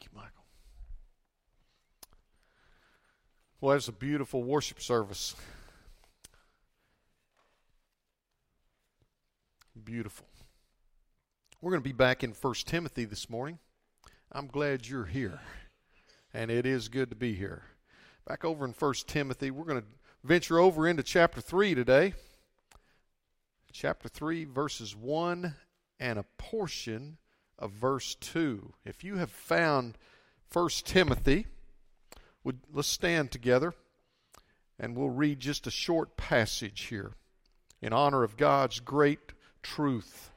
Thank you, Michael. Well, that's a beautiful worship service. Beautiful. We're going to be back in 1 Timothy this morning. I'm glad you're here, and it is good to be here. Back over in 1 Timothy, we're going to venture over into chapter 3 today. Chapter 3, verses 1 and a portion of verse 2. If you have found 1 Timothy, would, let's stand together and we'll read just a short passage here in honor of God's great truth.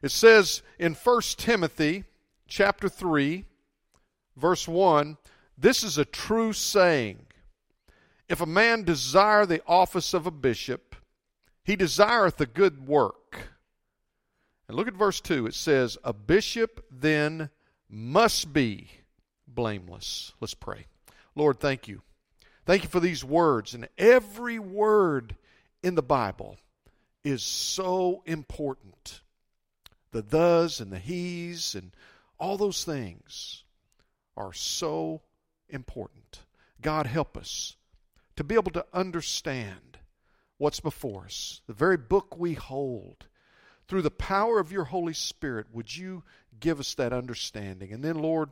It says in 1 Timothy chapter 3 verse 1, this is a true saying. If a man desire the office of a bishop, he desireth a good work. And look at verse 2. It says, A bishop then must be blameless. Let's pray. Lord, thank you. Thank you for these words. And every word in the Bible is so important. The thes and the he's and all those things are so important. God, help us to be able to understand what's before us, the very book we hold. Through the power of your Holy Spirit, would you give us that understanding? And then, Lord,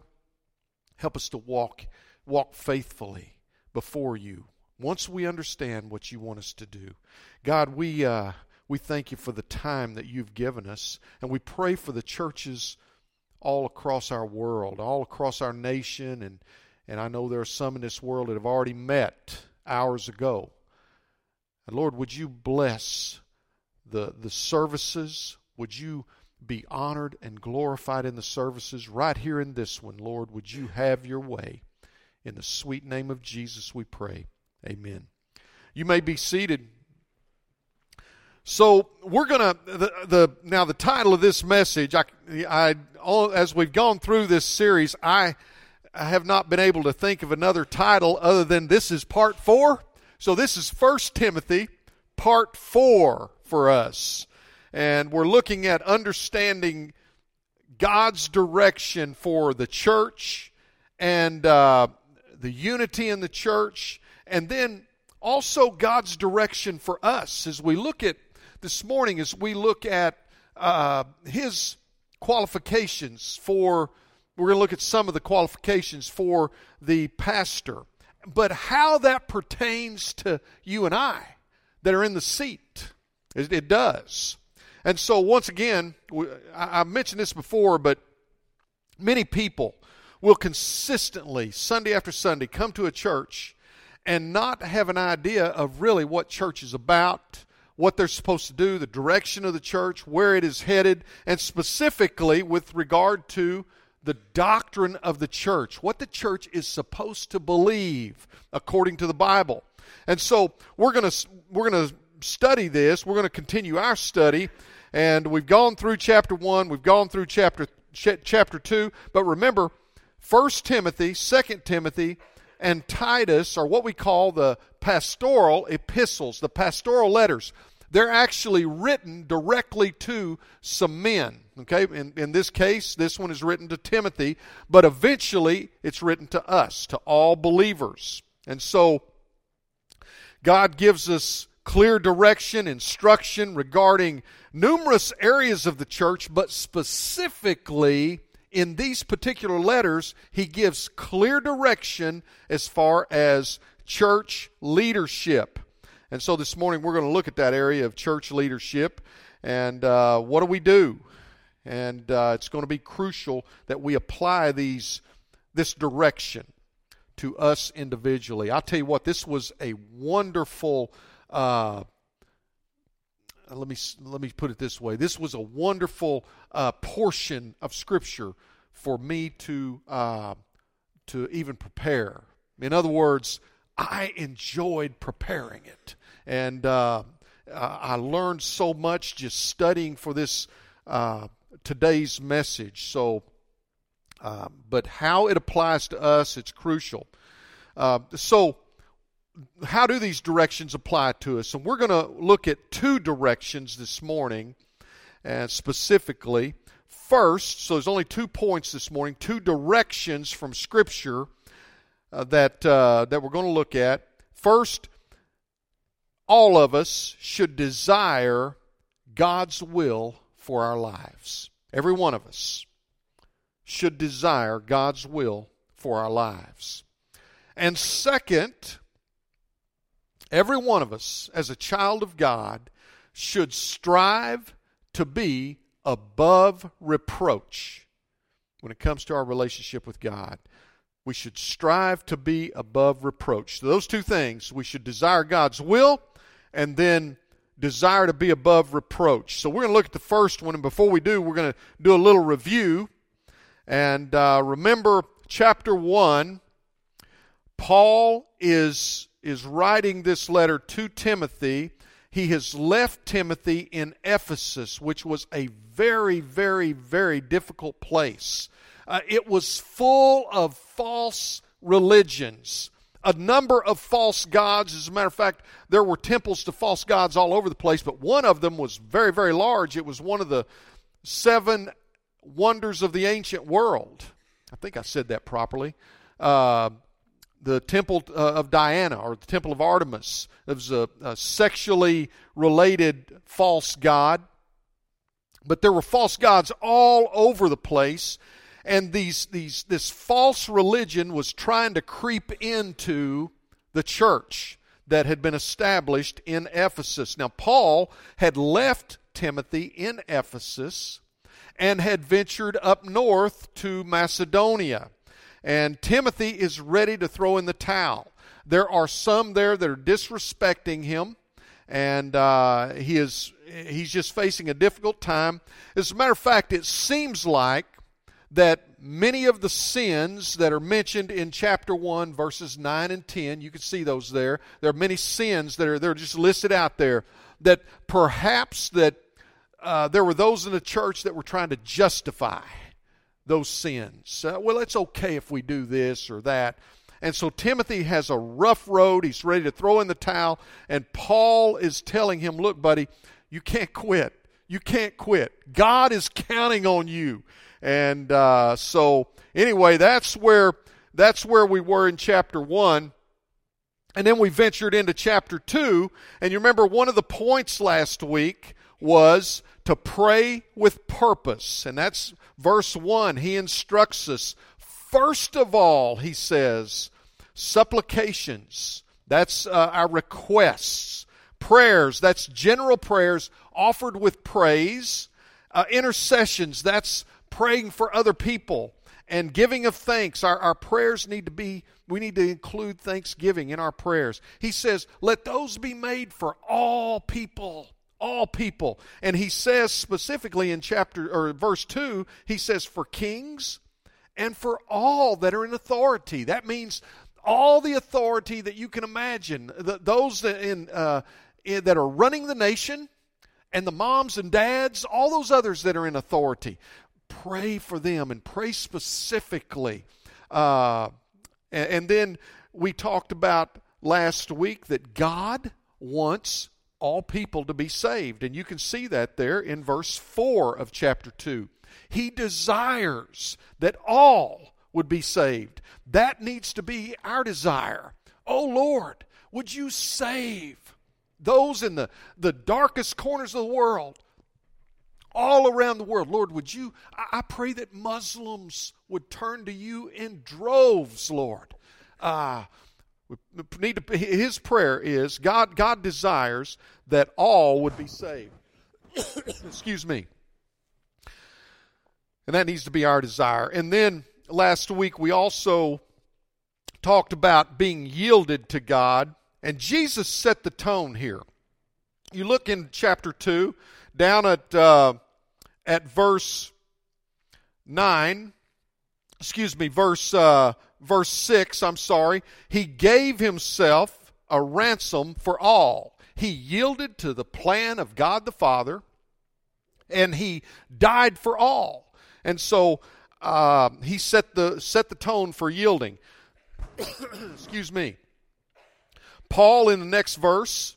help us to walk walk faithfully before you once we understand what you want us to do. God, we, uh, we thank you for the time that you've given us, and we pray for the churches all across our world, all across our nation, and, and I know there are some in this world that have already met hours ago. And Lord, would you bless the, the services? Would you be honored and glorified in the services right here in this one, Lord? Would you have your way? In the sweet name of Jesus, we pray. Amen. You may be seated. So we're gonna the, the now the title of this message. I, I all, as we've gone through this series, I, I have not been able to think of another title other than this is part four. So this is First Timothy, part four for us, and we're looking at understanding God's direction for the church and uh, the unity in the church, and then also God's direction for us as we look at this morning, as we look at uh, His qualifications for, we're going to look at some of the qualifications for the pastor, but how that pertains to you and I that are in the seat. It, it does. And so, once again, I, I mentioned this before, but many people will consistently, Sunday after Sunday, come to a church and not have an idea of really what church is about, what they're supposed to do, the direction of the church, where it is headed, and specifically with regard to the doctrine of the church, what the church is supposed to believe according to the Bible. And so we're going to we're going to study this. We're going to continue our study and we've gone through chapter 1, we've gone through chapter chapter 2, but remember First Timothy, Second Timothy, and Titus are what we call the pastoral epistles, the pastoral letters. They're actually written directly to some men. Okay, in, in this case, this one is written to Timothy, but eventually it's written to us, to all believers. And so, God gives us clear direction, instruction regarding numerous areas of the church, but specifically in these particular letters, he gives clear direction as far as church leadership. And so this morning we're going to look at that area of church leadership and uh, what do we do? And uh, it's going to be crucial that we apply these this direction to us individually. I'll tell you what, this was a wonderful. Uh, let me let me put it this way. This was a wonderful uh, portion of Scripture for me to uh, to even prepare. In other words, I enjoyed preparing it, and uh, I learned so much just studying for this uh, today's message. So, uh, but how it applies to us, it's crucial. Uh, so how do these directions apply to us? And we're going to look at two directions this morning, and specifically. first, so there's only two points this morning, two directions from Scripture uh, that uh, that we're going to look at. First, all of us should desire God's will for our lives. Every one of us should desire God's will for our lives. And second, every one of us, as a child of God, should strive to be above reproach when it comes to our relationship with God. We should strive to be above reproach. So those two things, we should desire God's will and then desire to be above reproach. So we're going to look at the first one, and before we do, we're going to do a little review. And uh, remember, chapter 1, Paul is, is writing this letter to Timothy. He has left Timothy in Ephesus, which was a very, very, very difficult place. Uh, it was full of false religions a number of false gods. As a matter of fact, there were temples to false gods all over the place, but one of them was very, very large. It was one of the seven wonders of the ancient world. I think I said that properly. Uh, the temple uh, of Diana or the temple of Artemis. It was a, a sexually related false god. But there were false gods all over the place and these, these, this false religion was trying to creep into the church that had been established in Ephesus. Now, Paul had left Timothy in Ephesus and had ventured up north to Macedonia. And Timothy is ready to throw in the towel. There are some there that are disrespecting him, and uh, he is he's just facing a difficult time. As a matter of fact, it seems like that many of the sins that are mentioned in chapter 1 verses 9 and 10 you can see those there there are many sins that are they're just listed out there that perhaps that uh, there were those in the church that were trying to justify those sins. Uh, well it's okay if we do this or that. And so timothy has a rough road. He's ready to throw in the towel. And paul is telling him look buddy you can't quit. You can't quit. God is counting on you. And uh, so, anyway, that's where that's where we were in chapter one. And then we ventured into chapter 2. And you remember one of the points last week was to pray with purpose. And that's verse 1. He instructs us. First of all, he says, supplications. That's uh, our requests. Prayers. That's general prayers offered with praise. Uh, intercessions. That's praying for other people and giving of thanks. Our, our prayers need to be, we need to include thanksgiving in our prayers. He says, let those be made for all people. All people. And he says specifically in chapter or verse 2, he says, for kings and for all that are in authority. That means all the authority that you can imagine. The, those that, in, uh, in, that are running the nation, and the moms and dads, all those others that are in authority pray for them and pray specifically. Uh, and, and then we talked about last week that God wants all people to be saved. And you can see that there in verse 4 of chapter 2. He desires that all would be saved. That needs to be our desire. Oh Lord, would you save those in the, the darkest corners of the world? all around the world. Lord, would you, I, pray that Muslims would turn to you in droves, Lord. Uh, need to, his prayer is God, God desires that all would be saved. Excuse me. And that needs to be our desire. And then last week we also talked about being yielded to God, and Jesus set the tone here. You look in chapter 2, down at uh, at verse nine. Excuse me, verse uh, verse six. I'm sorry. He gave himself a ransom for all. He yielded to the plan of God the Father, and he died for all. And so uh, he set the set the tone for yielding. Excuse me. Paul in the next verse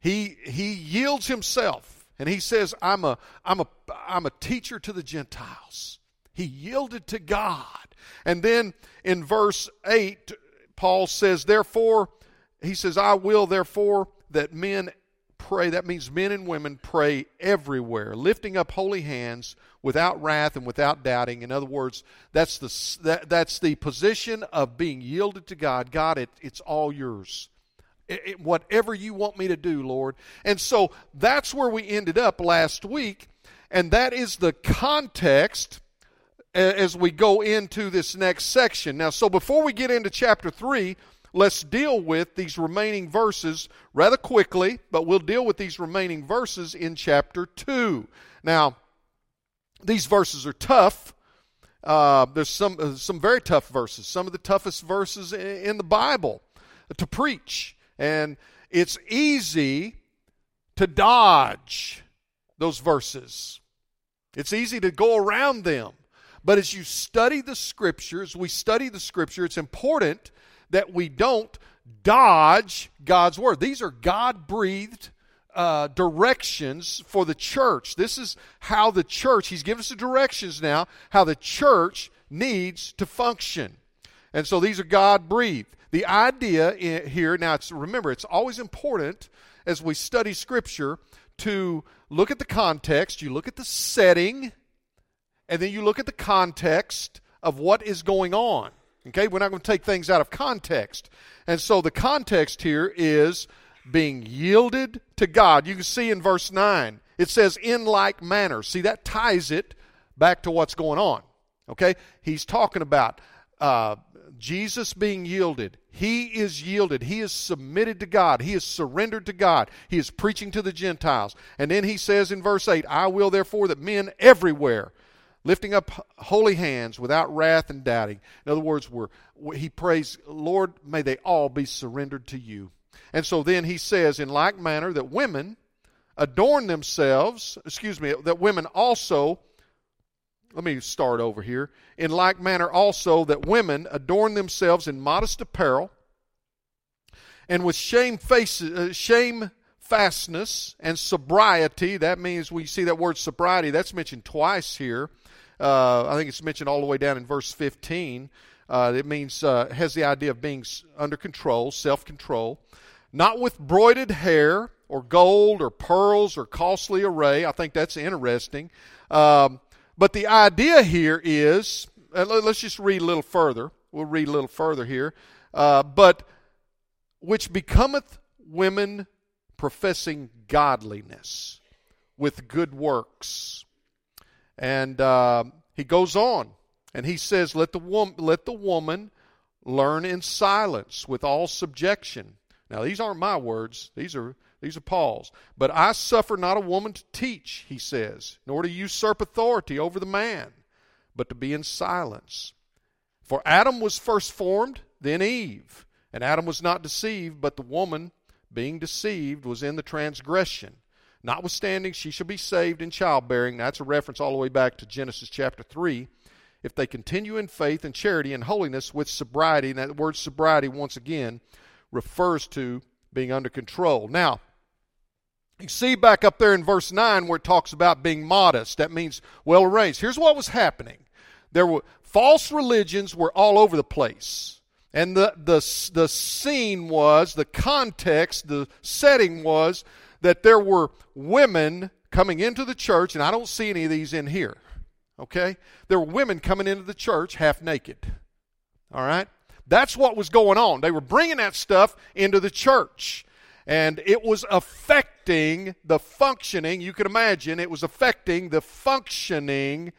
he he yields himself and he says i'm a i'm a I'm a teacher to the Gentiles. He yielded to God. And then in verse 8, Paul says, Therefore, he says, I will therefore that men pray. That means men and women pray everywhere, lifting up holy hands without wrath and without doubting. In other words, that's the, that, that's the position of being yielded to God. God, it, it's all yours. It, it, whatever you want me to do, Lord. And so that's where we ended up last week. And that is the context as we go into this next section. Now, so before we get into chapter 3, let's deal with these remaining verses rather quickly, but we'll deal with these remaining verses in chapter 2. Now, these verses are tough. Uh, there's some uh, some very tough verses, some of the toughest verses in, in the Bible to preach, and it's easy to dodge those verses. It's easy to go around them. But as you study the scriptures, we study the scripture, it's important that we don't dodge God's word. These are God breathed uh, directions for the church. This is how the church, he's given us the directions now, how the church needs to function. And so these are God breathed. The idea here, now it's, remember, it's always important as we study Scripture to look at the context, you look at the setting, and then you look at the context of what is going on. Okay, we're not going to take things out of context. And so the context here is being yielded to God. You can see in verse 9, it says, in like manner. See, that ties it back to what's going on. Okay? He's talking about uh, Jesus being yielded. He is yielded. He is submitted to God. He is surrendered to God. He is preaching to the Gentiles. And then he says in verse 8, I will therefore that men everywhere lifting up holy hands without wrath and doubting. In other words, we're, he prays, Lord, may they all be surrendered to you. And so then he says, in like manner, that women adorn themselves, excuse me, that women also, let me start over here. In like manner also, that women adorn themselves in modest apparel and with shame faces, uh, shame fastness and sobriety. That means we see that word sobriety, that's mentioned twice here. Uh, I think it's mentioned all the way down in verse 15. Uh, it means, uh, has the idea of being under control, self control. Not with broided hair or gold or pearls or costly array. I think that's interesting. Um, but the idea here is, uh, let's just read a little further. We'll read a little further here. Uh, but which becometh women professing godliness with good works. And uh, he goes on and he says, let the, wom- let the woman learn in silence with all subjection. Now, these aren't my words, these are, these are Paul's. But I suffer not a woman to teach, he says, nor to usurp authority over the man, but to be in silence. For Adam was first formed, then Eve. And Adam was not deceived, but the woman, being deceived, was in the transgression. Notwithstanding, she shall be saved in childbearing. That's a reference all the way back to Genesis chapter 3. If they continue in faith and charity and holiness with sobriety, and that word sobriety, once again, refers to being under control. Now, you see back up there in verse 9 where it talks about being modest. That means well arranged. Here's what was happening there were false religions were all over the place. And the, the, the scene was, the context, the setting was that there were women coming into the church, and I don't see any of these in here. Okay? There were women coming into the church half naked. All right? That's what was going on. They were bringing that stuff into the church. And it was affecting the functioning, you can imagine, it was affecting the functioning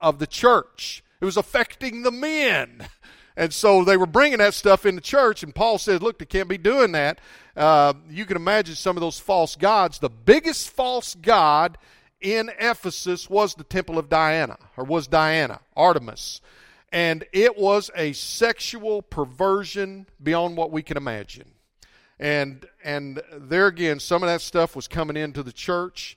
of the church. It was affecting the men. And so they were bringing that stuff into church, and Paul said, Look, they can't be doing that. Uh, you can imagine some of those false gods. The biggest false god in Ephesus was the temple of Diana, or was Diana, Artemis. And it was a sexual perversion beyond what we can imagine. And, and there again, some of that stuff was coming into the church.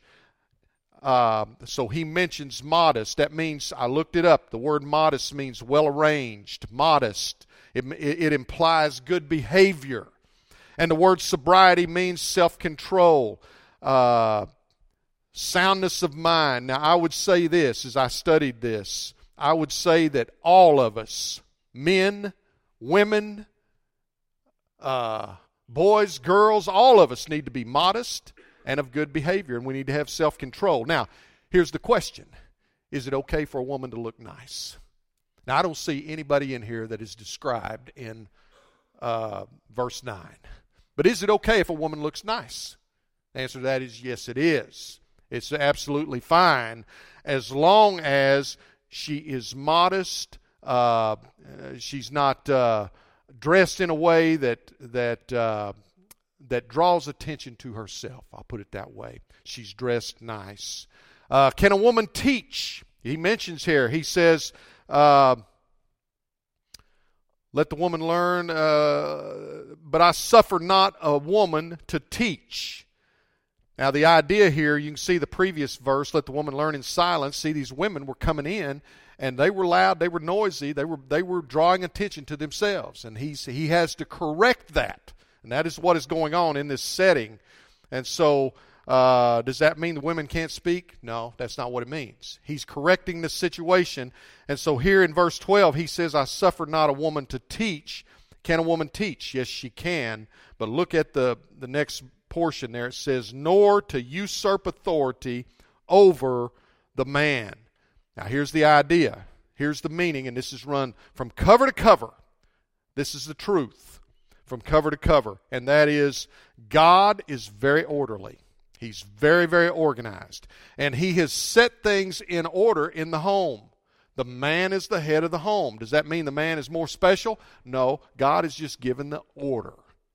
Uh, so he mentions modest. That means, I looked it up. The word modest means well arranged, modest. It, it, implies good behavior. And the word sobriety means self control, uh, soundness of mind. Now, I would say this as I studied this I would say that all of us, men, women, uh, boys, girls, all of us need to be modest and of good behavior, and we need to have self control. Now, here's the question Is it okay for a woman to look nice? Now, I don't see anybody in here that is described in uh, verse 9. But is it okay if a woman looks nice? The answer to that is yes, it is. It's absolutely fine as long as she is modest. Uh, she's not uh, dressed in a way that that uh, that draws attention to herself. I'll put it that way. She's dressed nice. Uh, can a woman teach? He mentions here. He says, uh, "Let the woman learn." Uh, but I suffer not a woman to teach. Now, the idea here, you can see the previous verse, let the woman learn in silence. See, these women were coming in and they were loud, they were noisy, they were, they were drawing attention to themselves. And he's, he has to correct that. And that is what is going on in this setting. And so, uh, does that mean the women can't speak? No, that's not what it means. He's correcting the situation. And so, here in verse 12, he says, I suffer not a woman to teach. Can a woman teach? Yes, she can. But look at the, the next portion there, it says, nor to usurp authority over the man. Now, here's the idea. Here's the meaning, and this is run from cover to cover. This is the truth from cover to cover, and that is God is very orderly. He's very, very organized. And He has set things in order in the home. The man is the head of the home. Does that mean the man is more special? No, God has just given the order.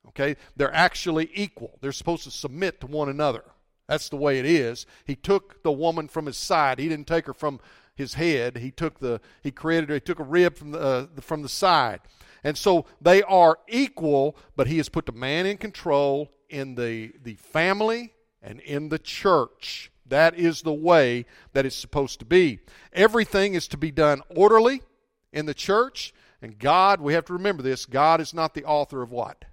Okay? They're actually equal. They're supposed to submit to one another. That's the way it is. He took the woman from his side. He didn't take her from his head. He took the he created her. He took a rib from the uh, from the side. And so they are equal, but he has put the man in control in the the family and in the church. That is the way that it's supposed to be. Everything is to be done orderly in the church. And God, we have to remember this God is not the author of what?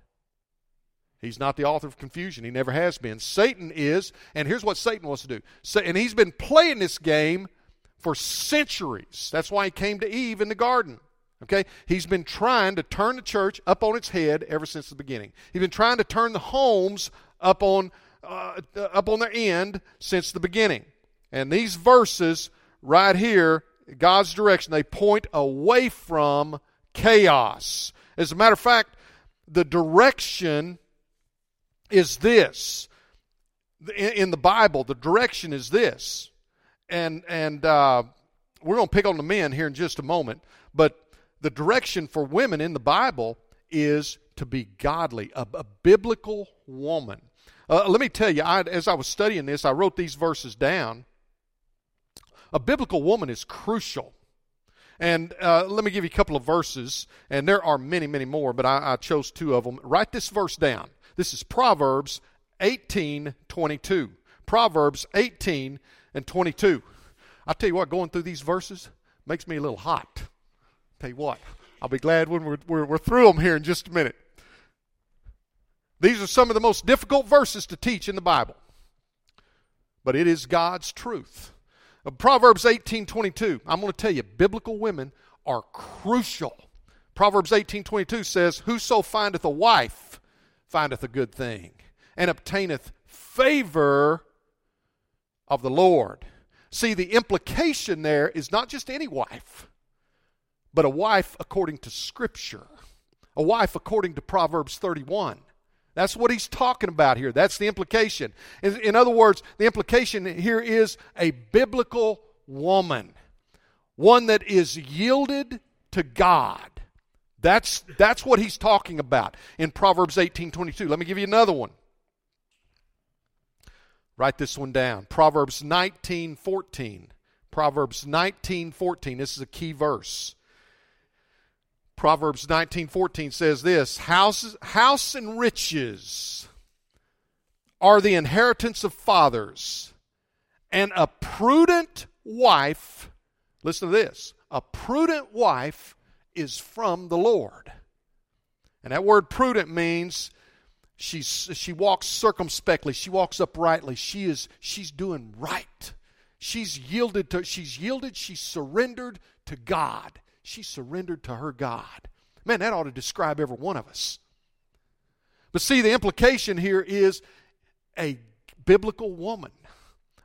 He's not the author of confusion. He never has been. Satan is, and here's what Satan wants to do. And he's been playing this game for centuries. That's why he came to Eve in the garden. Okay? He's been trying to turn the church up on its head ever since the beginning. He's been trying to turn the homes up on uh, up on their end since the beginning. And these verses right here, God's direction, they point away from chaos. As a matter of fact, the direction is this. In, the Bible, the direction is this. And, and uh, we're going to pick on the men here in just a moment, but the direction for women in the Bible is to be godly, a, a biblical woman. Uh, let me tell you, I, as I was studying this, I wrote these verses down. A biblical woman is crucial. And uh, let me give you a couple of verses, and there are many, many more, but I, I chose two of them. Write this verse down this is Proverbs 18 22. Proverbs 18 and 22. I tell you what, going through these verses makes me a little hot. Tell you what, I'll be glad when we're, we're, we're through them here in just a minute. These are some of the most difficult verses to teach in the Bible, but it is God's truth. Uh, Proverbs 18:22. I'm going to tell you, biblical women are crucial. Proverbs 18:22 says, "Whoso findeth a wife findeth a good thing and obtaineth favor of the Lord. See, the implication there is not just any wife, but a wife according to Scripture, a wife according to Proverbs 31. That's what he's talking about here. That's the implication. In, in, other words, the implication here is a biblical woman, one that is yielded to God, that's, that's what he's talking about in Proverbs 18 22. Let me give you another one. Write this one down. Proverbs 19 14. Proverbs 19 14. This is a key verse. Proverbs 19:14 says this, house, house and riches are the inheritance of fathers, and a prudent wife, listen to this, a prudent wife is from the Lord. And that word prudent means She's, she walks circumspectly. She walks uprightly. She is, she's doing right. She's yielded to, she's yielded, she's surrendered to God. She surrendered to her God. Man, that ought to describe every one of us. But see, the implication here is a biblical woman,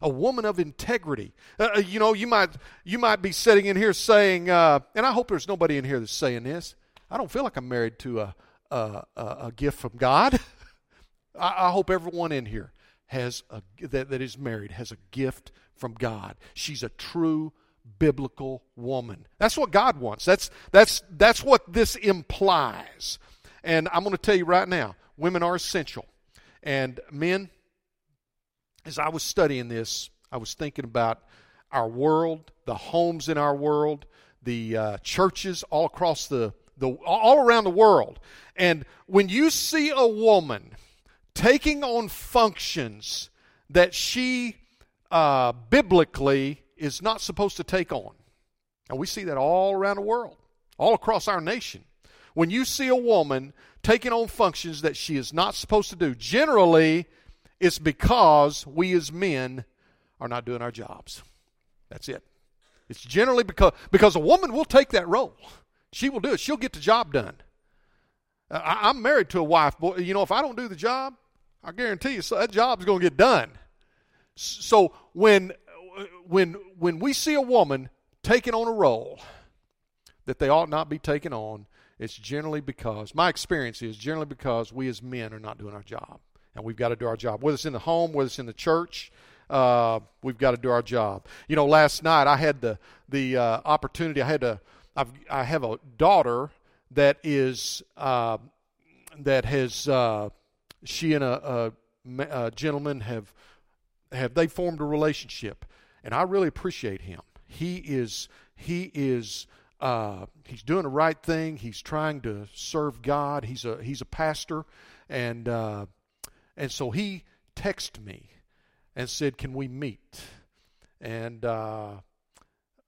a woman of integrity. Uh, uh, you know, you might you might be sitting in here saying, uh, and I hope there's nobody in here that's saying this. I don't feel like I'm married to a a, a gift from God. I, I, hope everyone in here has a that, that is married has a gift from God. She's a true biblical woman. That's what God wants. That's that's that's what this implies. And I'm going to tell you right now, women are essential. And men, as I was studying this, I was thinking about our world, the homes in our world, the uh, churches all across the, the all around the world. And when you see a woman taking on functions that she uh, biblically is not supposed to take on, and we see that all around the world, all across our nation. When you see a woman taking on functions that she is not supposed to do, generally it's because we as men are not doing our jobs. That's it. It's generally because because a woman will take that role. She will do it. She'll get the job done. Uh, I, am married to a wife, boy. You know, if I don't do the job, I guarantee you, so that job's going to get done. So when when when we see a woman taking on a role that they ought not be taking on, it's generally because my experience is generally because we as men are not doing our job and we've got to do our job. Whether it's in the home, whether it's in the church, uh, we've got to do our job. You know, last night I had the the uh, opportunity. I had a I've, I have a daughter that is uh, that has uh, she and a, a, a gentleman have have they formed a relationship, and I really appreciate him. He is he is. Uh, he's doing the right thing. He's trying to serve God. He's a he's a pastor, and uh, and so he texted me and said, Can we meet? And uh,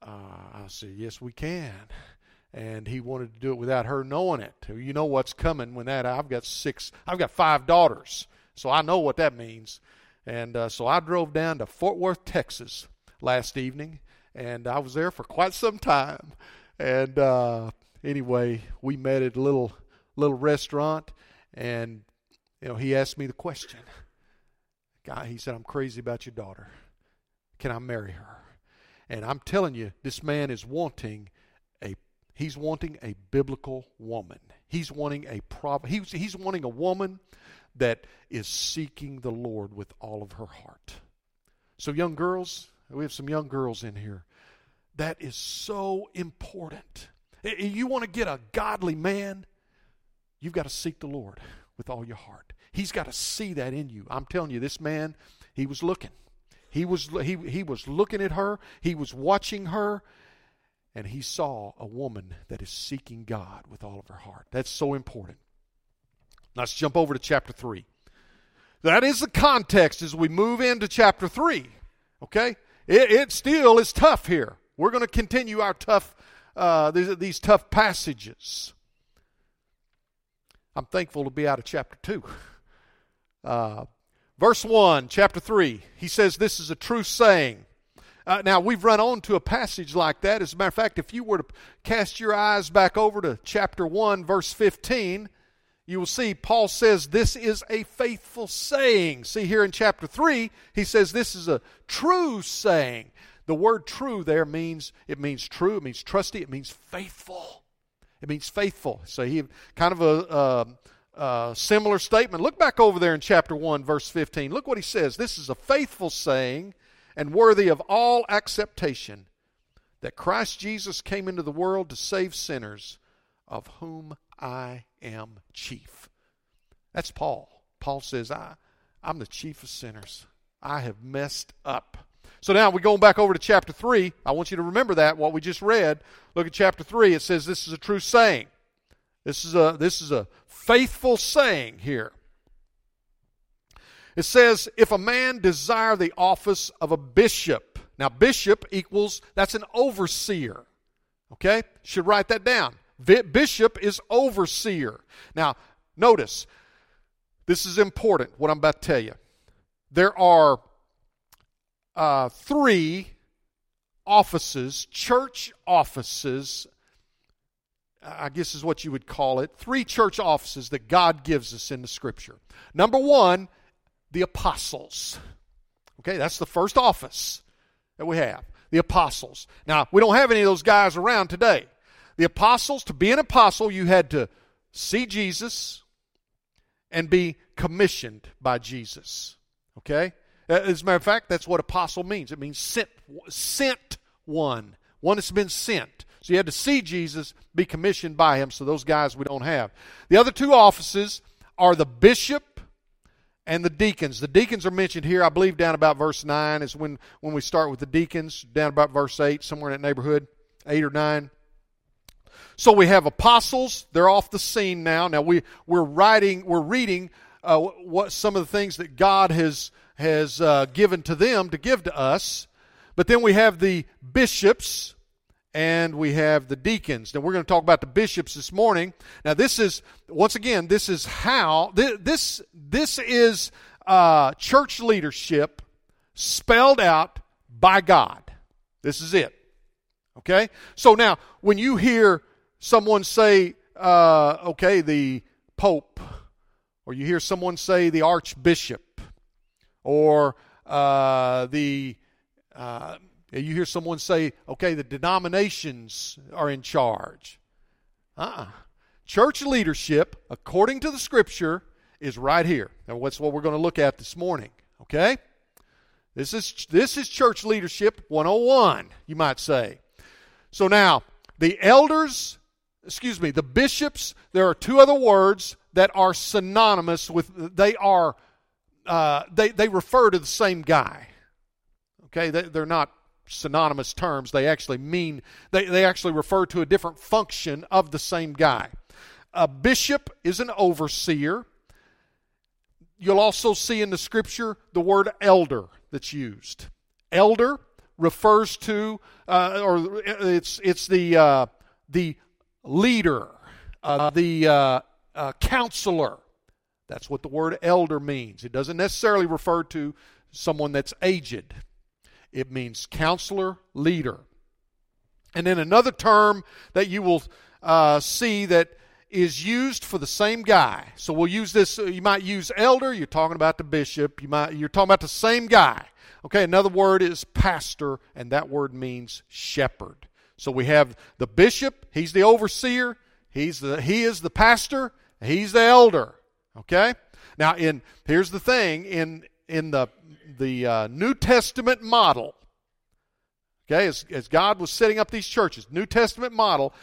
uh, I said, Yes, we can. And he wanted to do it without her knowing it. You know what's coming when that I've got six, I've got five daughters, so I know what that means. And uh, so I drove down to Fort Worth, Texas last evening, and I was there for quite some time. And uh, anyway, we met at a little little restaurant, and you know, he asked me the question. Guy, he said, I'm crazy about your daughter. Can I marry her? And I'm telling you, this man is wanting a he's wanting a biblical woman. He's wanting a prov- he's, he's wanting a woman that is seeking the Lord with all of her heart. So young girls, we have some young girls in here. That is so important. You want to get a godly man, you've got to seek the Lord with all your heart. He's got to see that in you. I'm telling you, this man, he was looking. He was he he was looking at her. He was watching her, and he saw a woman that is seeking God with all of her heart. That's so important. Let's jump over to chapter three. That is the context as we move into chapter three. Okay, it, it still is tough here. We're going to continue our tough uh, these, these tough passages. I'm thankful to be out of chapter two. Uh, verse 1, chapter 3, he says this is a true saying. Uh, now, we've run on to a passage like that. As a matter of fact, if you were to cast your eyes back over to chapter 1, verse 15, you will see Paul says this is a faithful saying. See here in chapter 3, he says this is a true saying. The word true there means it means true, it means trusty, it means faithful. It means faithful. So he kind of a uh, uh, similar statement. Look back over there in chapter 1, verse 15. Look what he says. This is a faithful saying and worthy of all acceptation that Christ Jesus came into the world to save sinners, of whom I am chief. That's Paul. Paul says, I, I'm the chief of sinners. I have messed up. So now we're going back over to chapter 3. I want you to remember that, what we just read. Look at chapter 3. It says this is a true saying. This is a, this is a faithful saying here. It says, if a man desire the office of a bishop. Now, bishop equals, that's an overseer. Okay? Should write that down. Bishop is overseer. Now, notice, This is important, what I'm about to tell you. There are uh, three offices, church offices, I guess is what you would call it, three church offices that God gives us in the Scripture. Number one, the apostles. Okay, that's the first office that we have the apostles. Now, we don't have any of those guys around today. The apostles, to be an apostle, you had to see Jesus and be commissioned by Jesus. Okay? Uh, as a matter of fact, that's what apostle means. It means sent, sent one, one that's been sent. So you had to see Jesus, be commissioned by him. So those guys we don't have. The other two offices are the bishop and the deacons. The deacons are mentioned here, I believe, down about verse 9 is when, when we start with the deacons, down about verse 8, somewhere in that neighborhood, 8 or 9. So we have apostles, they're off the scene now. Now we, we're writing, we're reading uh, what some of the things that God has, has uh, given to them to give to us. But then we have the bishops and we have the deacons. Now we're going to talk about the bishops this morning. Now this is once again this is how this this is uh, church leadership spelled out by God. This is it. Okay. So now when you hear someone say, uh, "Okay, the Pope," or you hear someone say the Archbishop, or uh, the uh, you hear someone say, okay, the denominations are in charge. Uh-uh. Church leadership, according to the scripture, is right here. Now, what's what we're going to look at this morning. Okay? This is this is church leadership 101, you might say. So now, the elders, excuse me, the bishops, there are two other words that are synonymous with they are uh, they, they refer to the same guy. Okay, they, they're not synonymous terms. They actually mean, they, they actually refer to a different function of the same guy. A bishop is an overseer. You'll also see in the scripture the word elder that's used. Elder refers to, uh, or it's, it's the, uh, the leader, uh, the uh, uh, counselor. That's what the word elder means. It doesn't necessarily refer to someone that's aged. It means counselor, leader. And then another term that you will uh, see that is used for the same guy. So we'll use this. You might use elder. You're talking about the bishop. You might. You're talking about the same guy. Okay. Another word is pastor, and that word means shepherd. So we have the bishop. He's the overseer. He's the. He is the pastor. He's the elder. Okay. Now, in here's the thing in in the the uh, New Testament model, okay, as, as God was setting up these churches, New Testament model,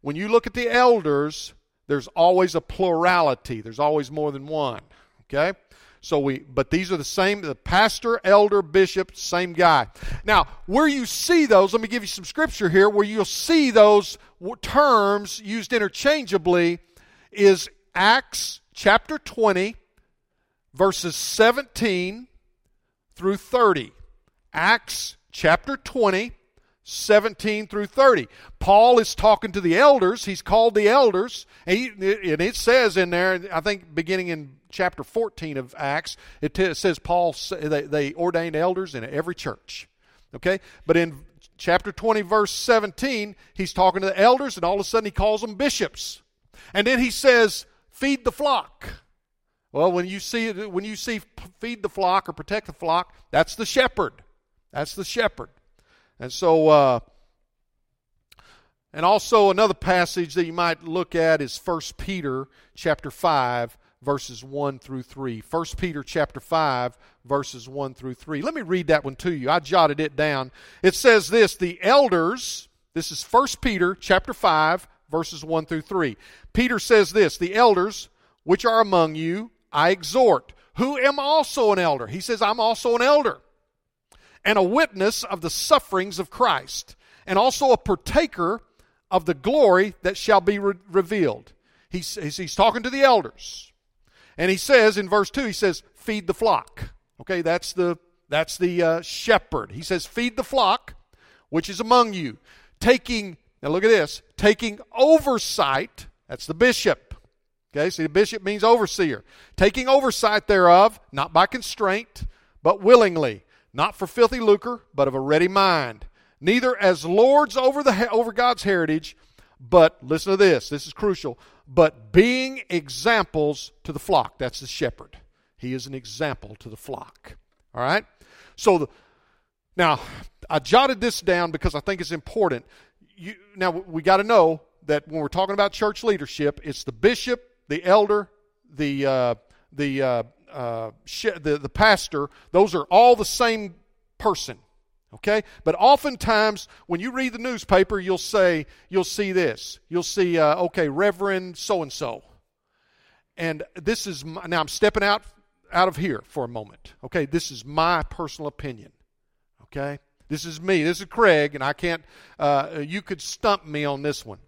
when you look at the elders, there's always a plurality. There's always more than one. Okay? So we, but these are the same, the pastor, elder, bishop, same guy. Now, where you see those, let me give you some scripture here, where you'll see those terms used interchangeably is Acts chapter 20, verses 17 through 30. Acts chapter 20, 17 through 30. Paul is talking to the elders. He's called the elders. And, he, and it says in there, I think beginning in chapter 14 of Acts, it t- says Paul, they, they ordained elders in every church. Okay? But in chapter 20, verse 17, he's talking to the elders, and all of a sudden he calls them bishops. And then he says, feed the flock. Well, when you see when you see feed the flock or protect the flock, that's the shepherd. That's the shepherd. And so, uh, and also another passage that you might look at is 1 Peter chapter 5 verses 1 through 3. 1 Peter chapter 5 verses 1 through 3. Let me read that one to you. I jotted it down. It says this, the elders, this is 1 Peter chapter 5 verses 1 through 3. Peter says this, the elders which are among you I exhort, who am also an elder. He says, I'm also an elder and a witness of the sufferings of Christ, and also a partaker of the glory that shall be re- revealed. He's, he's talking to the elders. And he says in verse 2, he says, feed the flock. Okay, that's the, that's the uh, shepherd. He says, feed the flock, which is among you, taking, now look at this, taking oversight, that's the bishop, Okay, see, the bishop means overseer. Taking oversight thereof, not by constraint, but willingly, not for filthy lucre, but of a ready mind. Neither as lords over, the, over God's heritage, but, listen to this, this is crucial, but being examples to the flock. That's the shepherd. He is an example to the flock. All right? So, the, now, I jotted this down because I think it's important. You, now, we got to know that when we're talking about church leadership, it's the bishop, the elder, the uh, the, uh, uh, the the pastor. Those are all the same person. Okay, but oftentimes when you read the newspaper, you'll say you'll see this. You'll see uh, okay, Reverend so and so, and this is my, now I'm stepping out out of here for a moment. Okay, this is my personal opinion. Okay, this is me. This is Craig, and I can't. Uh, you could stump me on this one,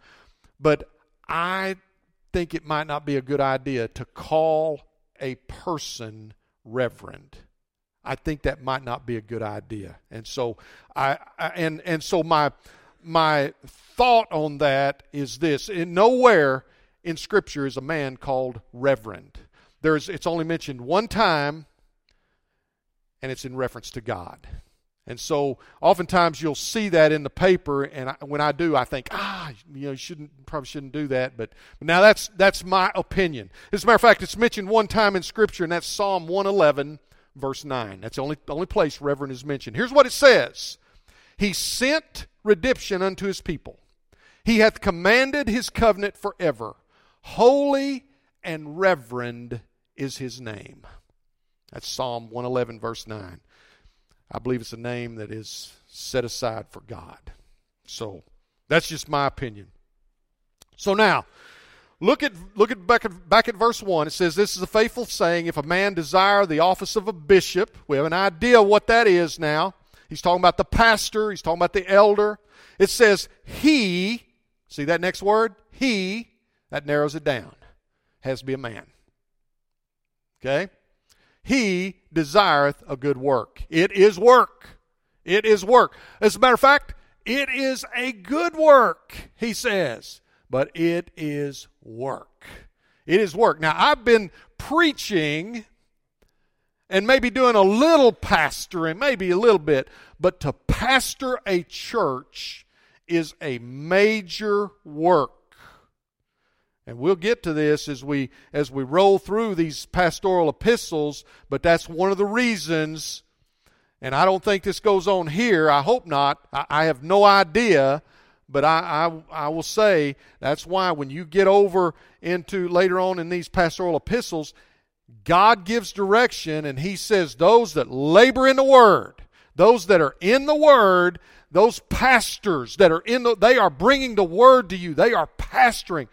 but I think it might not be a good idea to call a person reverend. I think that might not be a good idea. And so I, I and and so my my thought on that is this: in nowhere in Scripture is a man called reverend. There's it's only mentioned one time, and it's in reference to God. And so, oftentimes you'll see that in the paper, and I, when I do, I think, ah, you know, you shouldn't probably shouldn't do that. But, but now that's that's my opinion. As a matter of fact, it's mentioned one time in Scripture, and that's Psalm 111, verse 9. That's the only only place Reverend is mentioned. Here's what it says: He sent redemption unto His people. He hath commanded His covenant forever. Holy and reverend is His name. That's Psalm 111, verse 9. I believe it's a name that is set aside for God. So that's just my opinion. So now, look at look at back at back at verse one. It says, "This is a faithful saying: If a man desire the office of a bishop, we have an idea what that is now. He's talking about the pastor. He's talking about the elder. It says he. See that next word? He. That narrows it down. Has to be a man. Okay he desireth a good work. It is work. It is work. As a matter of fact, it is a good work, he says, but it is work. It is work. Now, I've been preaching and maybe doing a little pastoring, maybe a little bit, but to pastor a church is a major work. And we'll get to this as we as we roll through these pastoral epistles, but that's one of the reasons and I don't think this goes on here. I hope not. I, I have no idea, but I, I I will say that's why when you get over into later on in these pastoral epistles, God gives direction and he says those that labor in the word, those that are in the word, those pastors that are in the they are bringing the word to you. They are pastoring.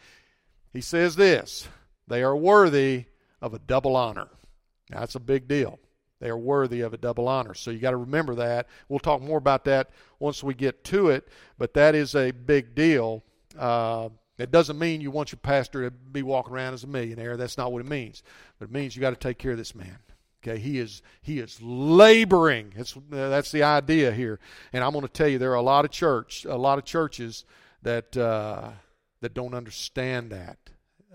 He says this they are worthy of a double honor. That's a big deal. They are worthy of a double honor. So you got to remember that. We'll talk more about that once we get to it, but that is a big deal. Uh, it doesn't mean you want your pastor to be walking around as a millionaire. That's not what it means. But it means you got to take care of this man. Okay, he is he is laboring. That's that's the idea here. And I'm going to tell you, there are a lot of church, a lot of churches that uh, that don't understand that.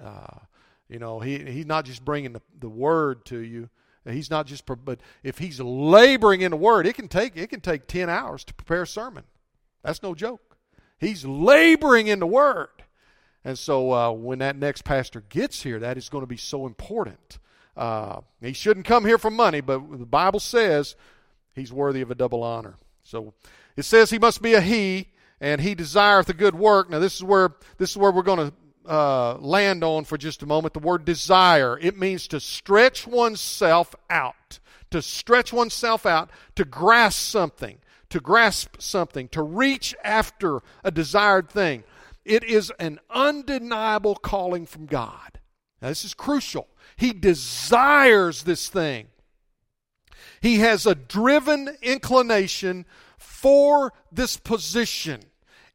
Uh, you know, he he's not just bringing the, the word to you. He's not just, but if he's laboring in the word, it can take it can take ten hours to prepare a sermon. That's no joke. He's laboring in the word, and so uh, when that next pastor gets here, that is going to be so important. Uh, he shouldn't come here for money, but the Bible says he's worthy of a double honor. So it says he must be a he and he desireth a good work. Now this is where this is where we're going to uh, land on for just a moment. The word desire it means to stretch oneself out, to stretch oneself out, to grasp something, to grasp something, to reach after a desired thing. It is an undeniable calling from God. Now, this is crucial. He desires this thing. He has a driven inclination for this position.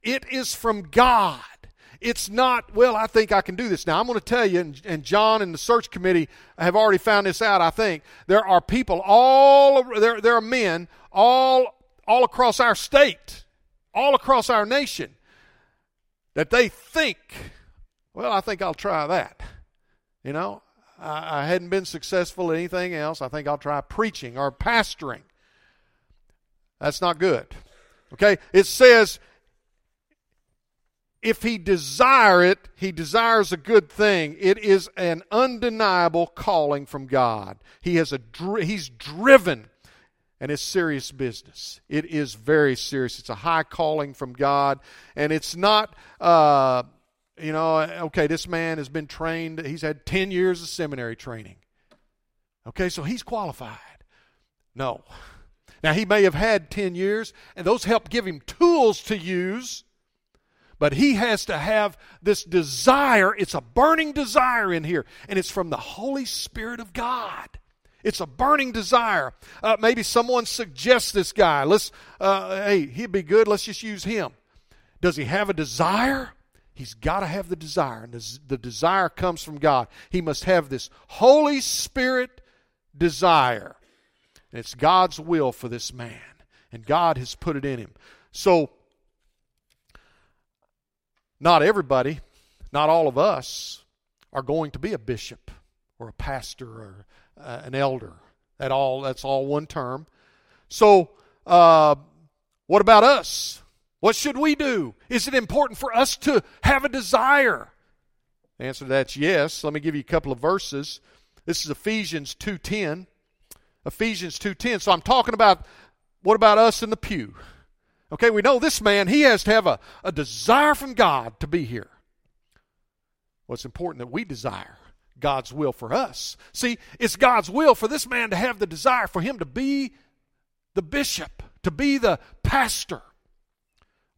It is from God. It's not, well, I think I can do this. Now, I'm going to tell you, and, John and the search committee have already found this out, I think. There are people all, there, there are men all, all across our state, all across our nation, that they think, well, I think I'll try that. You know, I, I hadn't been successful at anything else. I think I'll try preaching or pastoring. That's not good. Okay? It says, if he desire it, he desires a good thing. It is an undeniable calling from God. He has a he's driven and it's serious business. It is very serious. It's a high calling from God, and it's not, uh, you know, okay, this man has been trained, he's had 10 years of seminary training. Okay, so he's qualified. No. Now, he may have had 10 years, and those help give him tools to use, but he has to have this desire. It's a burning desire in here, and it's from the Holy Spirit of God. It's a burning desire. Uh, maybe someone suggests this guy. Let's, uh, hey, he'd be good. Let's just use him. Does he have a desire? He's got to have the desire, and the desire comes from God. He must have this Holy Spirit desire. And it's God's will for this man, and God has put it in him. So, not everybody, not all of us, are going to be a bishop or a pastor or uh, an elder. That all that's all one term. So, uh, what about us? What should we do? Is it important for us to have a desire? The answer to that's yes. Let me give you a couple of verses. This is Ephesians 2:10. Ephesians 2:10. So I'm talking about what about us in the pew? Okay, we know this man, he has to have a, a desire from God to be here. Well, it's important that we desire. God's will for us. See, it's God's will for this man to have the desire for him to be the bishop, to be the pastor.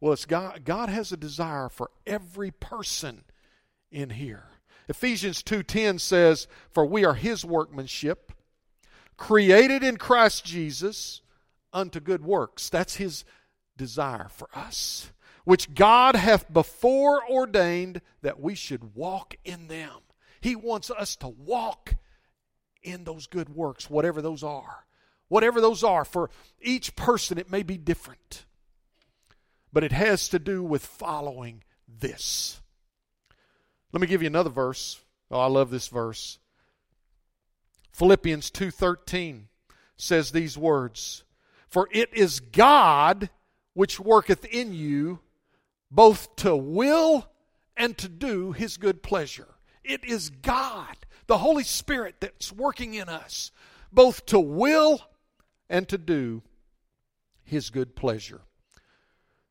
Well, it's God, God has a desire for every person in here. Ephesians 2:10 says, "For we are his workmanship, created in Christ Jesus unto good works." That's his desire for us, which God hath before ordained that we should walk in them. He wants us to walk in those good works, whatever those are. Whatever those are. For each person, it may be different. But it has to do with following this. Let me give you another verse. Oh, I love this verse. Philippians 2:13 says these words, "For it is God which worketh in you both to will and to do his good pleasure." It is God, the Holy Spirit, that's working in us, both to will and to do His good pleasure.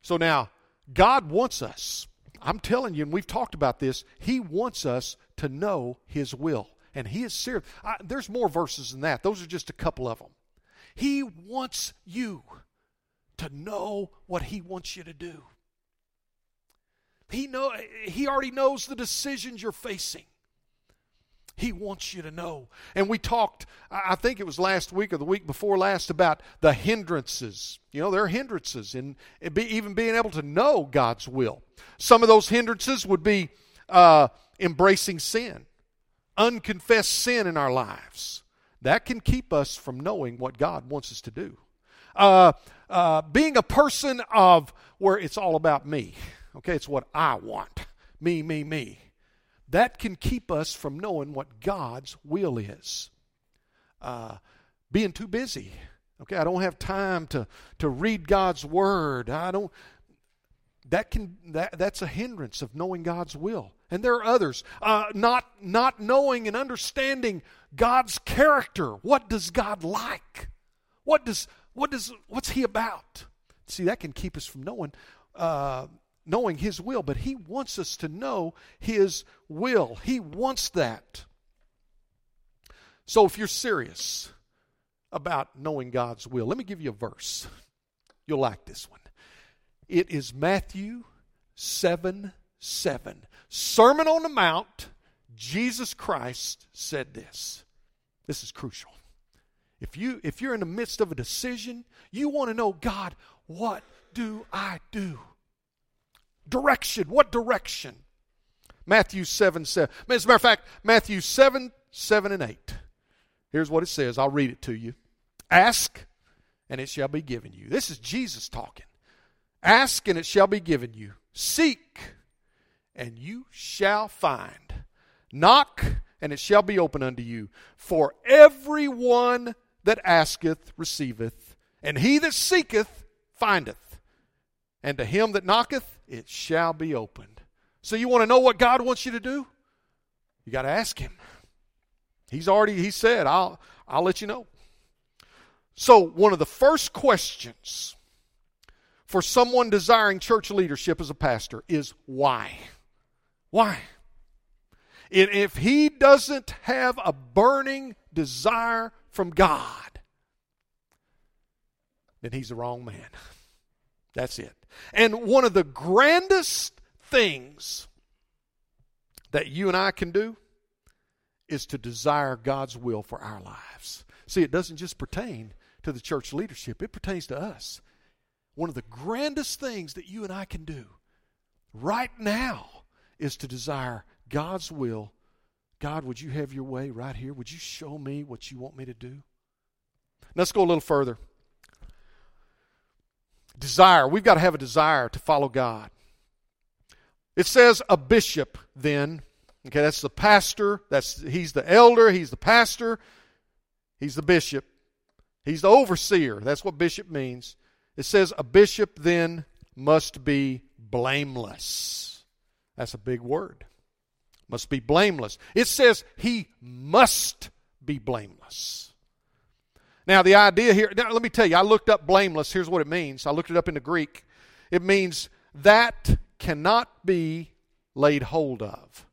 So now, God wants us. I'm telling you, and we've talked about this, He wants us to know His will. And He is serious. I, there's more verses than that. Those are just a couple of them. He wants you to know what He wants you to do. He know he already knows the decisions you're facing. He wants you to know. And we talked, I think it was last week or the week before last, about the hindrances. You know, there are hindrances in even being able to know God's will. Some of those hindrances would be uh, embracing sin, unconfessed sin in our lives. That can keep us from knowing what God wants us to do. Uh, uh, being a person of where it's all about me. Okay, it's what I want. Me, me, me. That can keep us from knowing what God's will is. Uh, being too busy. Okay, I don't have time to, to read God's word. I don't that can that, that's a hindrance of knowing God's will. And there are others. Uh, not not knowing and understanding God's character. What does God like? What does what does what's he about? See, that can keep us from knowing uh, knowing His will, but He wants us to know His will. He wants that. So if you're serious about knowing God's will, let me give you a verse. You'll like this one. It is Matthew 7 7. Sermon on the Mount, Jesus Christ said this. This is crucial. If you if you're in the midst of a decision, you want to know, God, what do I do? Direction. What direction? Matthew 7 7. As a matter of fact, Matthew 7 7 and 8. Here's what it says. I'll read it to you. Ask, and it shall be given you. This is Jesus talking. Ask, and it shall be given you. Seek, and you shall find. Knock, and it shall be open unto you. For everyone that asketh receiveth, and he that seeketh findeth, and to him that knocketh it shall be opened. So you want to know what God wants you to do? You got to ask him. He's already he said, "I'll I'll let you know." So, one of the first questions for someone desiring church leadership as a pastor is why? Why? If he doesn't have a burning desire from God, then he's the wrong man. That's it. And one of the grandest things that you and I can do is to desire God's will for our lives. See, it doesn't just pertain to the church leadership, it pertains to us. One of the grandest things that you and I can do right now is to desire God's will. God, would you have your way right here? Would you show me what you want me to do? Let's go a little further. Desire. We've got to have a desire to follow God. It says a bishop then. Okay, that's the pastor. That's he's the elder, he's the pastor, he's the bishop. He's the overseer. That's what bishop means. It says a bishop then must be blameless. That's a big word. Must be blameless. It says he must be blameless. Now, the idea here, now let me tell you, I looked up blameless. Here's what it means. I looked it up in the Greek. It means that cannot be laid hold of.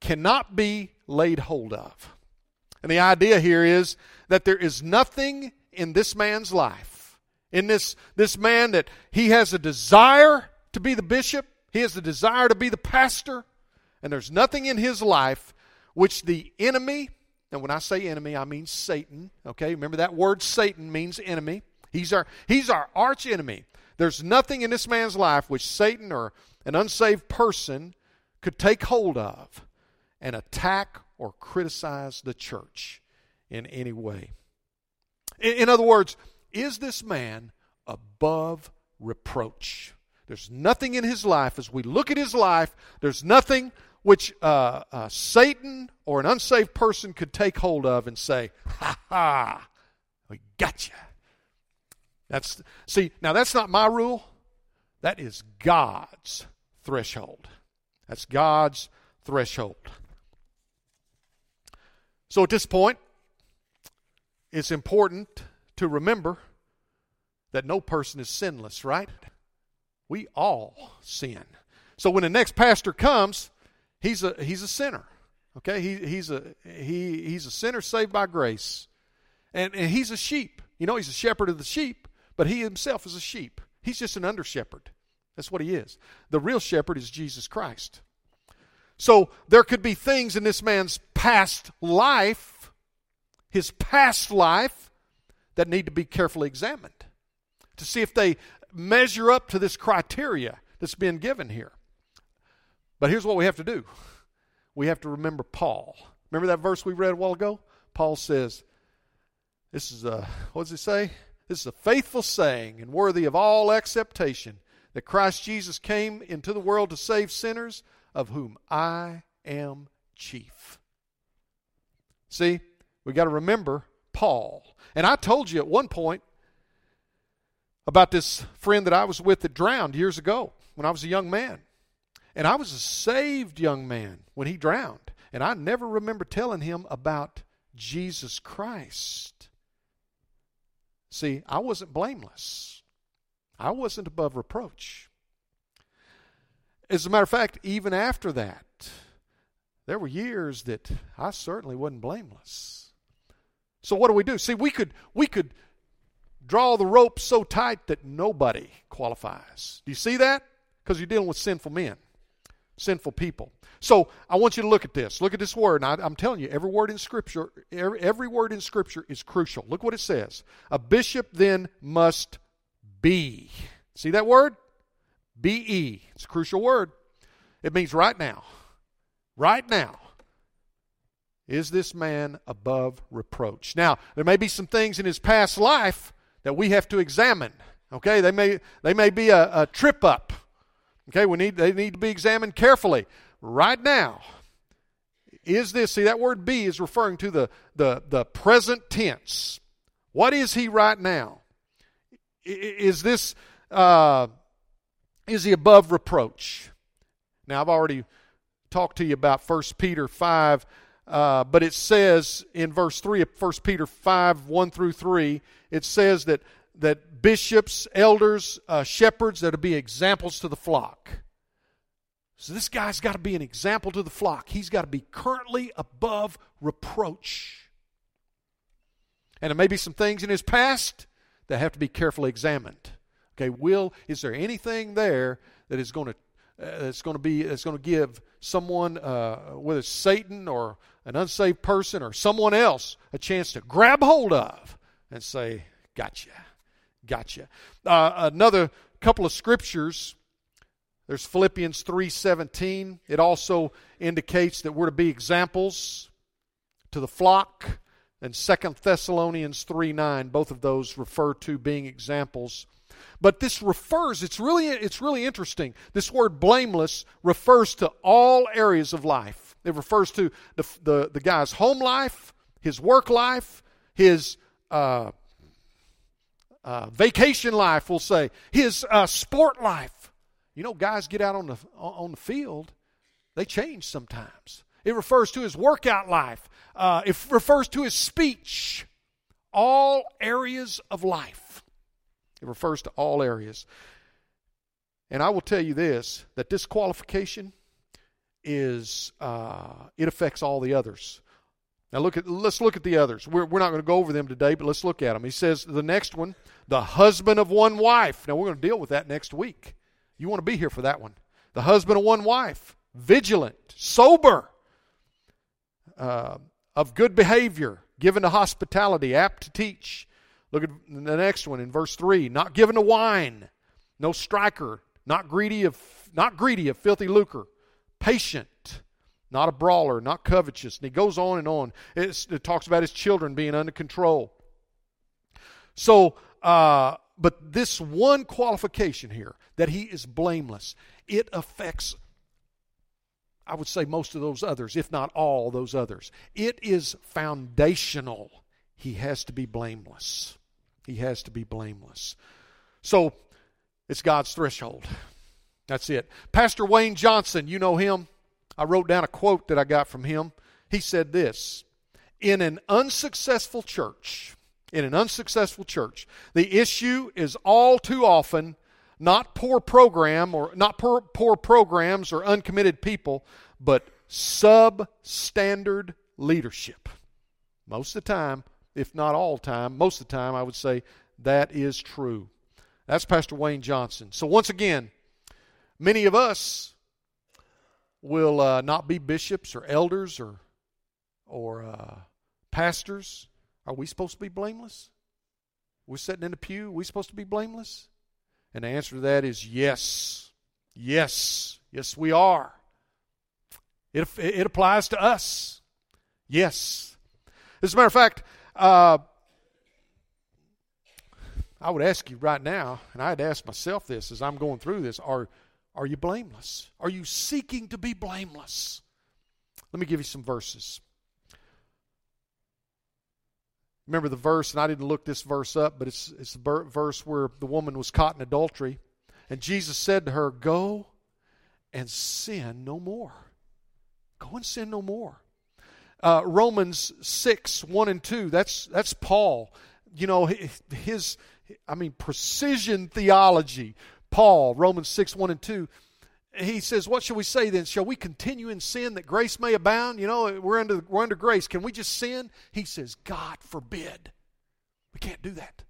Cannot be laid hold of. And the idea here is that there is nothing in this man's life, in this, this man that he has a desire to be the bishop, he has a desire to be the pastor, and there's nothing in his life which the enemy, and when I say enemy, I mean Satan, okay? Remember that word Satan means enemy. He's our, he's our arch enemy. There's nothing in this man's life which Satan or an unsaved person could take hold of and attack or criticize the church in any way. In, in other words, is this man above reproach? There's nothing in his life, as we look at his life, there's nothing which uh, uh, Satan or an unsaved person could take hold of and say, ha ha, we got you. That's, see, now that's not my rule. That is God's threshold. That's God's threshold. So at this point, it's important to remember that no person is sinless, right? We all sin. So when the next pastor comes, he's a he's a sinner. Okay? He he's a he he's a sinner saved by grace. And and he's a sheep. You know, he's a shepherd of the sheep, but he himself is a sheep. He's just an under shepherd. That's what he is. The real shepherd is Jesus Christ. So there could be things in this man's past life, his past life, that need to be carefully examined to see if they measure up to this criteria that's been given here. But here's what we have to do we have to remember Paul. Remember that verse we read a while ago? Paul says, This is a, what does it say? This is a faithful saying and worthy of all acceptation that Christ Jesus came into the world to save sinners, of whom I am chief. See, we got to remember Paul. And I told you at one point about this friend that I was with that drowned years ago when I was a young man. And I was a saved young man when he drowned. And I never remember telling him about Jesus Christ. See, I wasn't blameless. I wasn't above reproach. As a matter of fact, even after that, there were years that I certainly wasn't blameless. So what do we do? See, we could we could draw the rope so tight that nobody qualifies. Do you see that? Because you're dealing with sinful men, sinful people. So I want you to look at this. Look at this word. I, am telling you, every word in Scripture, every, every word in Scripture is crucial. Look what it says. A bishop then must be. See that word? B-E. It's a crucial word. It means right now. Right now. Is this man above reproach? Now, there may be some things in his past life that we have to examine. Okay, they may they may be a, a trip up. Okay, we need they need to be examined carefully. Right now, Is this, see, that word be is referring to the, the, the present tense. What is he right now? Is this, uh, is he above reproach? Now, I've already talked to you about 1 Peter 5, uh, but it says in verse 3 of 1 Peter 5, 1 through 3, it says that, that bishops, elders, uh, shepherds that'll be examples to the flock. So this guy's got to be an example to the flock. He's got to be currently above reproach. And there may be some things in his past that have to be carefully examined. Okay, will is there anything there that is going to uh, that's going to be that's going to give someone, uh, whether it's Satan or an unsaved person or someone else, a chance to grab hold of and say, "Gotcha, gotcha." Uh, another couple of scriptures. There's Philippians three seventeen. It also indicates that we're to be examples to the flock. And Second Thessalonians three nine. Both of those refer to being examples but this refers, it's really, it's really interesting. This word blameless refers to all areas of life. It refers to the, the, the guy's home life, his work life, his uh, uh, vacation life, we'll say, his uh, sport life. You know, guys get out on the, on the field, they change sometimes. It refers to his workout life, uh, it refers to his speech, all areas of life. It refers to all areas. And I will tell you this that this qualification is, uh, it affects all the others. Now look at let's look at the others. We're, we're not going to go over them today, but let's look at them. He says the next one, the husband of one wife. Now we're going to deal with that next week. You want to be here for that one. The husband of one wife, vigilant, sober, uh, of good behavior, given to hospitality, apt to teach, Look at the next one in verse 3. Not given to wine, no striker, not greedy of not greedy of filthy lucre, patient, not a brawler, not covetous. And he goes on and on. It's, it talks about his children being under control. So, uh, but this one qualification here, that he is blameless, it affects, I would say, most of those others, if not all those others. It is foundational. He has to be blameless. He has to be blameless. So it's God's threshold. That's it. Pastor Wayne Johnson, you know him. I wrote down a quote that I got from him. He said this In an unsuccessful church, in an unsuccessful church, the issue is all too often not poor program or not poor, poor programs or uncommitted people, but substandard leadership. Most of the time, if not all time, most of the time, I would say that is true. That's Pastor Wayne Johnson. So, once again, many of us will uh, not be bishops or elders or, or uh, pastors. Are we supposed to be blameless? We're sitting in a pew. Are we supposed to be blameless? And the answer to that is yes. Yes. Yes, we are. It, it applies to us. Yes. As a matter of fact, uh, I would ask you right now, and I'd ask myself this as I'm going through this are, are you blameless? Are you seeking to be blameless? Let me give you some verses. Remember the verse, and I didn't look this verse up, but it's, it's the verse where the woman was caught in adultery. And Jesus said to her, Go and sin no more. Go and sin no more. Uh, Romans 6, 1 and 2, that's, that's Paul. You know, his, I mean, precision theology. Paul, Romans 6, 1 and 2. He says, What shall we say then? Shall we continue in sin that grace may abound? You know, we're under, we're under grace. Can we just sin? He says, God forbid. We can't do that.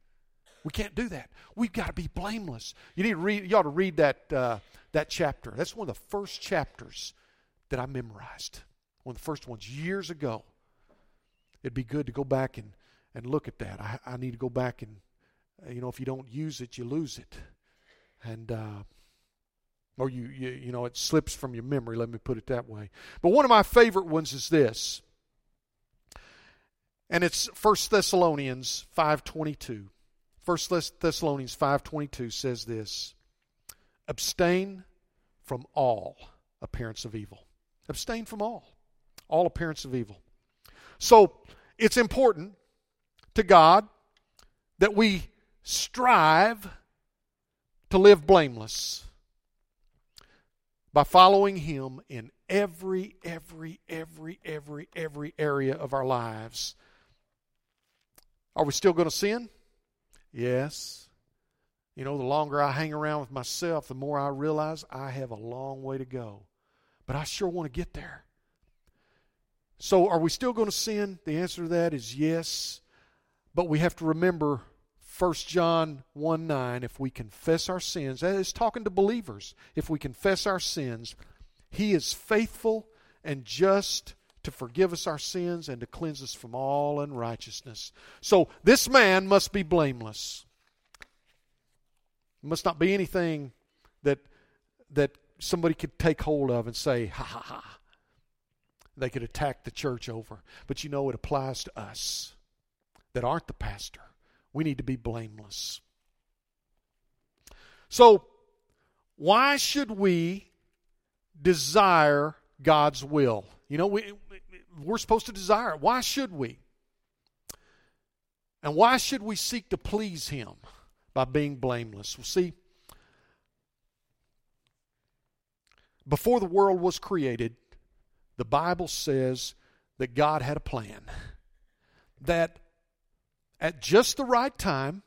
We can't do that. We've got to be blameless. You need to read. You ought to read that uh, that chapter. That's one of the first chapters that I memorized one of the first ones years ago. It'd be good to go back and, and look at that. I, I need to go back and, you know, if you don't use it, you lose it. And, uh, or you, you, you know, it slips from your memory, let me put it that way. But one of my favorite ones is this. And it's 1 Thessalonians 5.22. 1 Thessalonians 5.22 says this. Abstain from all appearance of evil. Abstain from all all appearance of evil. So it's important to God that we strive to live blameless by following Him in every, every, every, every, every area of our lives. Are we still going to sin? Yes. You know, the longer I hang around with myself, the more I realize I have a long way to go. But I sure want to get there. So, are we still going to sin? The answer to that is yes. But we have to remember 1 John 1 9, if we confess our sins, that is talking to believers. If we confess our sins, He is faithful and just to forgive us our sins and to cleanse us from all unrighteousness. So this man must be blameless. It must not be anything that that somebody could take hold of and say, ha ha ha. They could attack the church over. But you know it applies to us that aren't the pastor we need to be blameless. So, why should we desire God's will? You know, we, we're supposed to desire it. Why should we? And why should we seek to please Him by being blameless? Well, see, before the world was created, the Bible says that God had a plan. That at just the right time,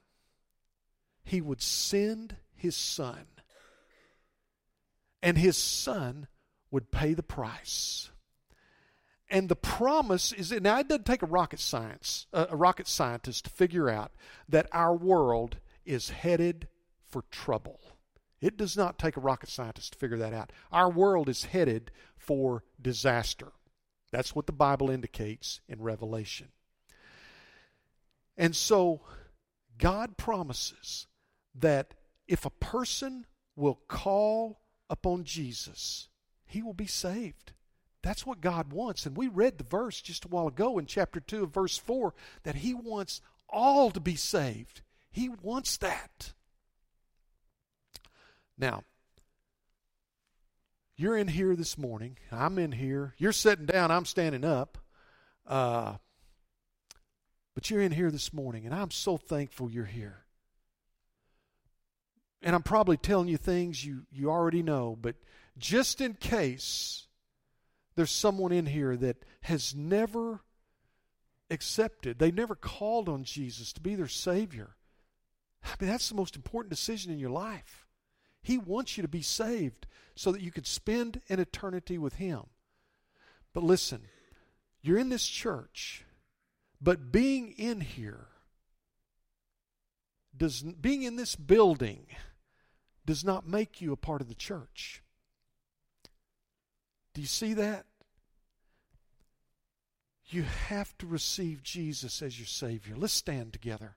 he would send his son. And his son would pay the price. And the promise is now it doesn't take a rocket science, a rocket scientist to figure out that our world is headed for trouble. It does not take a rocket scientist to figure that out. Our world is headed for disaster. That's what the Bible indicates in Revelation. And so God promises that if a person will call upon Jesus, he will be saved. That's what God wants. And we read the verse just a while ago in chapter 2 of verse 4 that he wants all to be saved. He wants that. Now, you're in here this morning. I'm in here. You're sitting down. I'm standing up. Uh, but you're in here this morning, and I'm so thankful you're here. And I'm probably telling you things you, you already know, but just in case there's someone in here that has never accepted, they never called on Jesus to be their Savior. I mean, that's the most important decision in your life. He wants you to be saved so that you could spend an eternity with Him. But listen, you're in this church but being in here does being in this building does not make you a part of the church. Do you see that? You have to receive Jesus as your Savior. Let's stand together.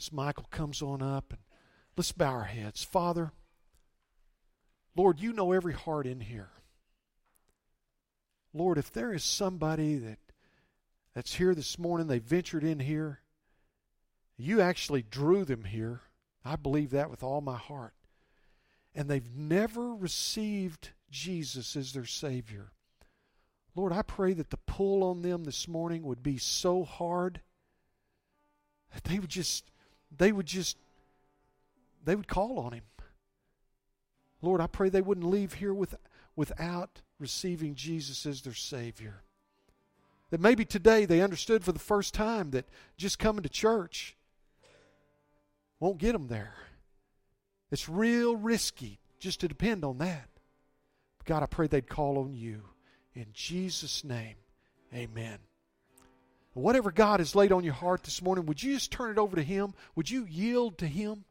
As Michael comes on up and let's bow our heads. Father, Lord, you know every heart in here. Lord, if there is somebody that that's here this morning. They ventured in here. You actually drew them here. I believe that with all my heart. And they've never received Jesus as their Savior. Lord, I pray that the pull on them this morning would be so hard that they would just, they would just, they would call on Him. Lord, I pray they wouldn't leave here with, without receiving Jesus as their Savior. That maybe today they understood for the first time that just coming to church won't get them there. It's real risky just to depend on that. God, I pray they'd call on you. In Jesus' name, amen. Whatever God has laid on your heart this morning, would you just turn it over to Him? Would you yield to Him?